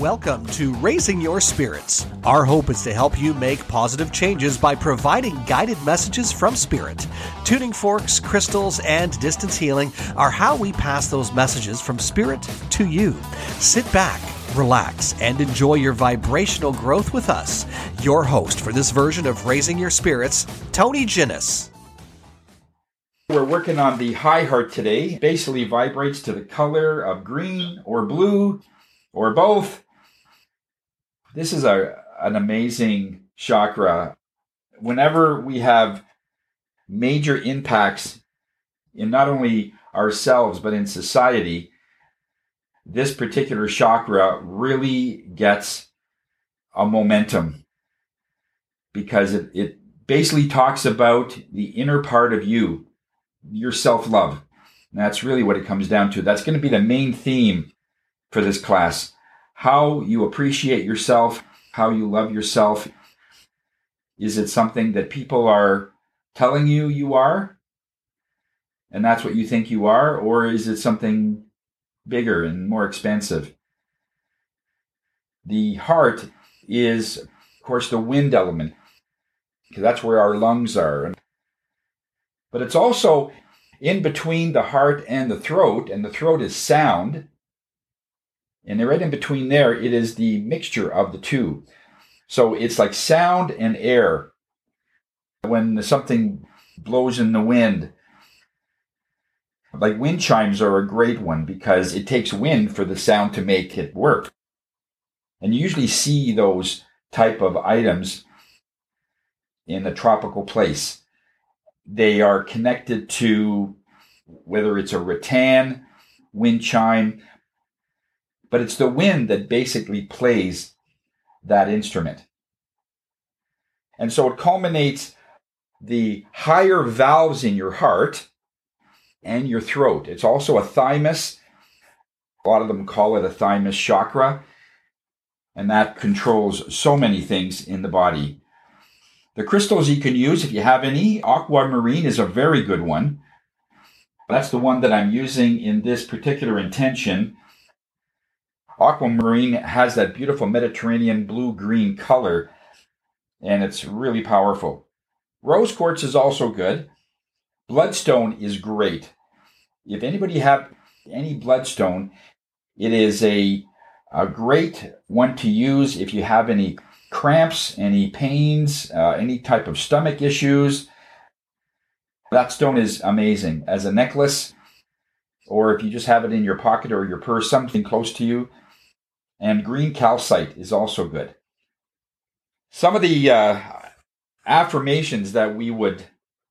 Welcome to Raising Your Spirits. Our hope is to help you make positive changes by providing guided messages from Spirit. Tuning forks, crystals, and distance healing are how we pass those messages from Spirit to you. Sit back, relax, and enjoy your vibrational growth with us. Your host for this version of Raising Your Spirits, Tony Ginnis. We're working on the high heart today. Basically vibrates to the color of green or blue or both. This is a, an amazing chakra. Whenever we have major impacts in not only ourselves but in society, this particular chakra really gets a momentum because it, it basically talks about the inner part of you your self love. That's really what it comes down to. That's going to be the main theme for this class. How you appreciate yourself, how you love yourself. Is it something that people are telling you you are? And that's what you think you are? Or is it something bigger and more expensive? The heart is, of course, the wind element, because that's where our lungs are but it's also in between the heart and the throat, and the throat is sound. And right in between there, it is the mixture of the two. So it's like sound and air. When something blows in the wind, like wind chimes are a great one because it takes wind for the sound to make it work. And you usually see those type of items in a tropical place. They are connected to whether it's a rattan, wind chime, but it's the wind that basically plays that instrument. And so it culminates the higher valves in your heart and your throat. It's also a thymus. A lot of them call it a thymus chakra. And that controls so many things in the body. The crystals you can use, if you have any, aquamarine is a very good one. That's the one that I'm using in this particular intention. Aquamarine has that beautiful Mediterranean blue green color, and it's really powerful. Rose quartz is also good. Bloodstone is great. If anybody have any bloodstone, it is a, a great one to use if you have any cramps, any pains, uh, any type of stomach issues. That stone is amazing as a necklace, or if you just have it in your pocket or your purse, something close to you. And green calcite is also good. Some of the uh, affirmations that we would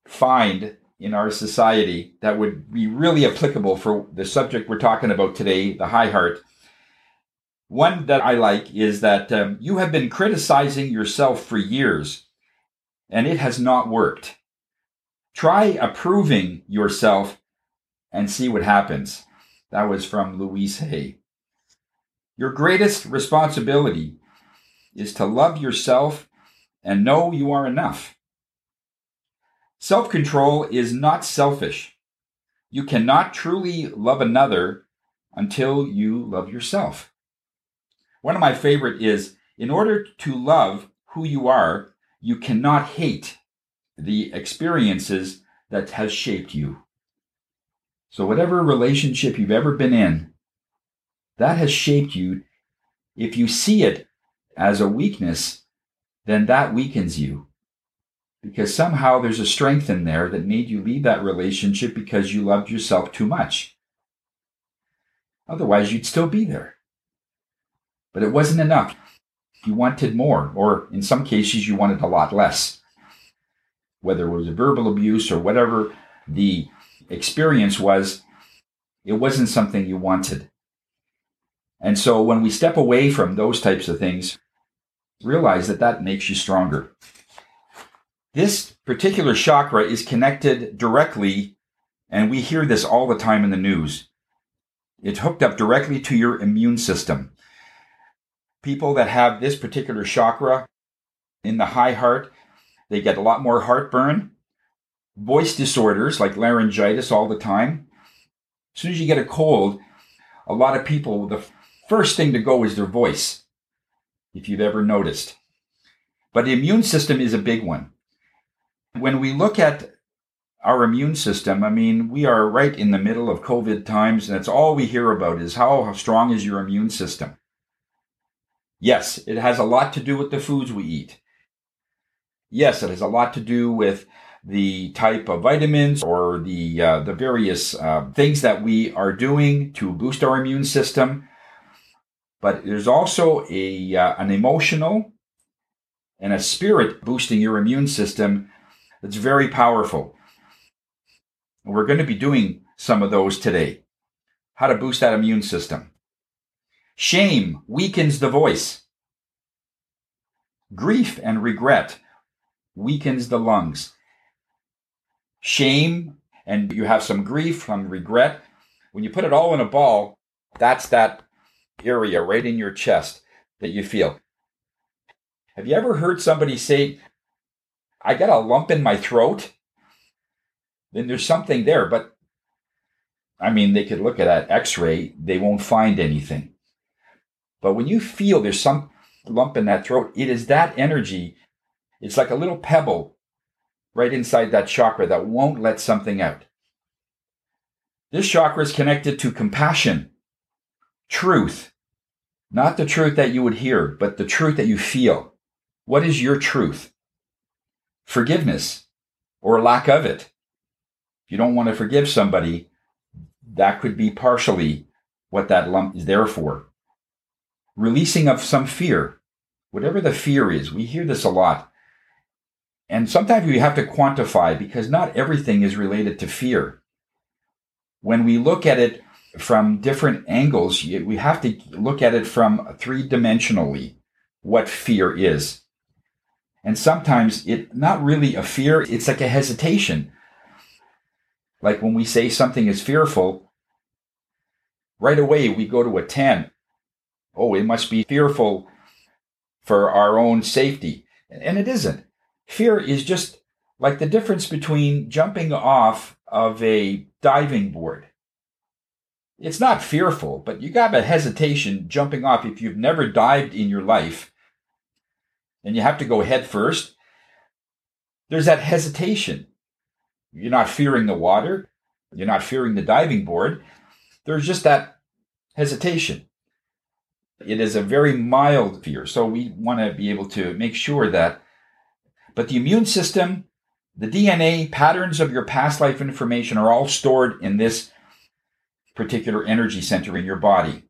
find in our society that would be really applicable for the subject we're talking about today, the high heart, one that I like is that um, you have been criticizing yourself for years and it has not worked. Try approving yourself and see what happens. That was from Louise Hay. Your greatest responsibility is to love yourself and know you are enough. Self control is not selfish. You cannot truly love another until you love yourself. One of my favorite is in order to love who you are, you cannot hate the experiences that has shaped you. So whatever relationship you've ever been in, that has shaped you. If you see it as a weakness, then that weakens you. Because somehow there's a strength in there that made you leave that relationship because you loved yourself too much. Otherwise, you'd still be there. But it wasn't enough. You wanted more, or in some cases, you wanted a lot less. Whether it was verbal abuse or whatever the experience was, it wasn't something you wanted. And so when we step away from those types of things, realize that that makes you stronger. This particular chakra is connected directly, and we hear this all the time in the news. It's hooked up directly to your immune system people that have this particular chakra in the high heart, they get a lot more heartburn, voice disorders like laryngitis all the time. As soon as you get a cold, a lot of people, the first thing to go is their voice, if you've ever noticed. But the immune system is a big one. When we look at our immune system, I mean, we are right in the middle of COVID times, and that's all we hear about is how, strong is your immune system. Yes, it has a lot to do with the foods we eat. Yes, it has a lot to do with the type of vitamins or the uh, the various uh, things that we are doing to boost our immune system. But there's also a uh, an emotional and a spirit boosting your immune system that's very powerful. And we're going to be doing some of those today. How to boost that immune system. Shame weakens the voice. Grief and regret weakens the lungs. Shame and you have some grief, some regret. When you put it all in a ball, that's that area right in your chest that you feel. Have you ever heard somebody say, I got a lump in my throat? Then there's something there, but I mean, they could look at that x ray, they won't find anything. But when you feel there's some lump in that throat, it is that energy. It's like a little pebble right inside that chakra that won't let something out. This chakra is connected to compassion, truth, not the truth that you would hear, but the truth that you feel. What is your truth? Forgiveness or lack of it. If you don't want to forgive somebody, that could be partially what that lump is there for. Releasing of some fear, whatever the fear is. We hear this a lot. And sometimes we have to quantify because not everything is related to fear. When we look at it from different angles, we have to look at it from three dimensionally what fear is. And sometimes it not really a fear, it's like a hesitation. Like when we say something is fearful, right away we go to a 10. Oh, it must be fearful for our own safety. And it isn't. Fear is just like the difference between jumping off of a diving board. It's not fearful, but you got a hesitation jumping off if you've never dived in your life and you have to go head first. There's that hesitation. You're not fearing the water. You're not fearing the diving board. There's just that hesitation. It is a very mild fear. So we want to be able to make sure that but the immune system, the DNA, patterns of your past life information are all stored in this particular energy center in your body.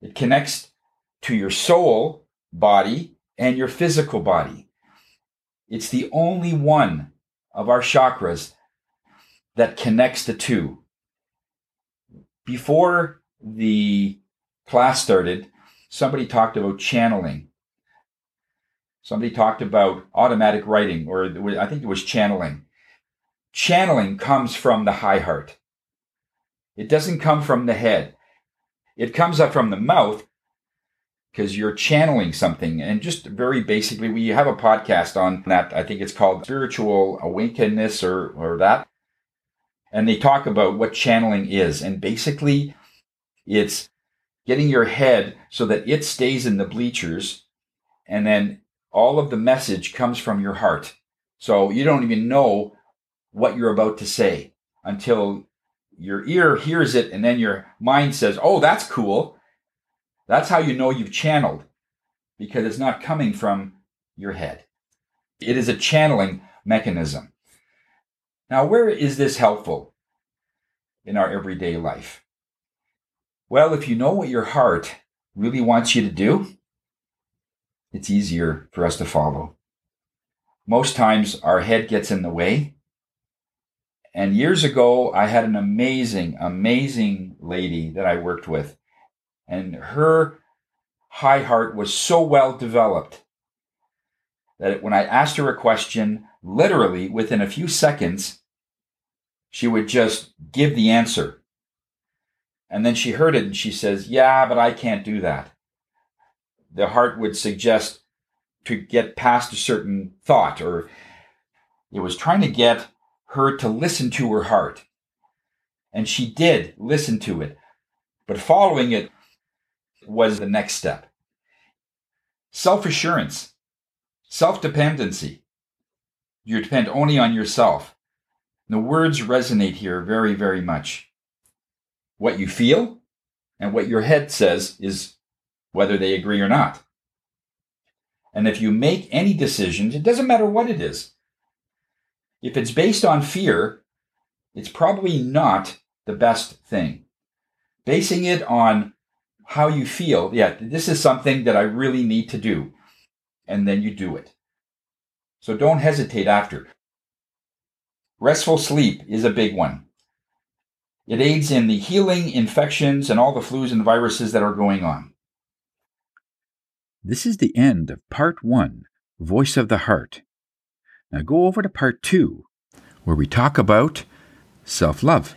It connects to your soul body and your physical body. It's the only one of our chakras that connects the two. Before the class started, somebody talked about channeling. Somebody talked about automatic writing, or I think it was channeling. Channeling comes from the high heart. It doesn't come from the head. It comes up from the mouth because you're channeling something. And just very basically, we have a podcast on that. I think it's called Spiritual Awakeness or, or that. And they talk about what channeling is. And basically, it's getting your head so that it stays in the bleachers and then all of the message comes from your heart. So you don't even know what you're about to say until your ear hears it and then your mind says, Oh, that's cool. That's how you know you've channeled because it's not coming from your head. It is a channeling mechanism. Now, where is this helpful in our everyday life? Well, if you know what your heart really wants you to do, it's easier for us to follow. Most times our head gets in the way. And years ago, I had an amazing, amazing lady that I worked with. And her high heart was so well developed that when I asked her a question, literally within a few seconds, she would just give the answer. And then she heard it and she says, Yeah, but I can't do that the heart would suggest to get past a certain thought or it was trying to get her to listen to her heart. And she did listen to it. But following it was the next step. Self assurance, self dependency. You depend only on yourself. And The words resonate here very, very much. What you feel and what your head says is whether they agree or not. And if you make any decisions, it doesn't matter what it is. If it's based on fear, it's probably not the best thing. Basing it on how you feel, yeah, this is something that I really need to do. And then you do it. So don't hesitate after. Restful sleep is a big one. It aids in the healing infections and all the flus and viruses that are going on. This is the end of part one Voice of the Heart. Now go over to part two, where we talk about self love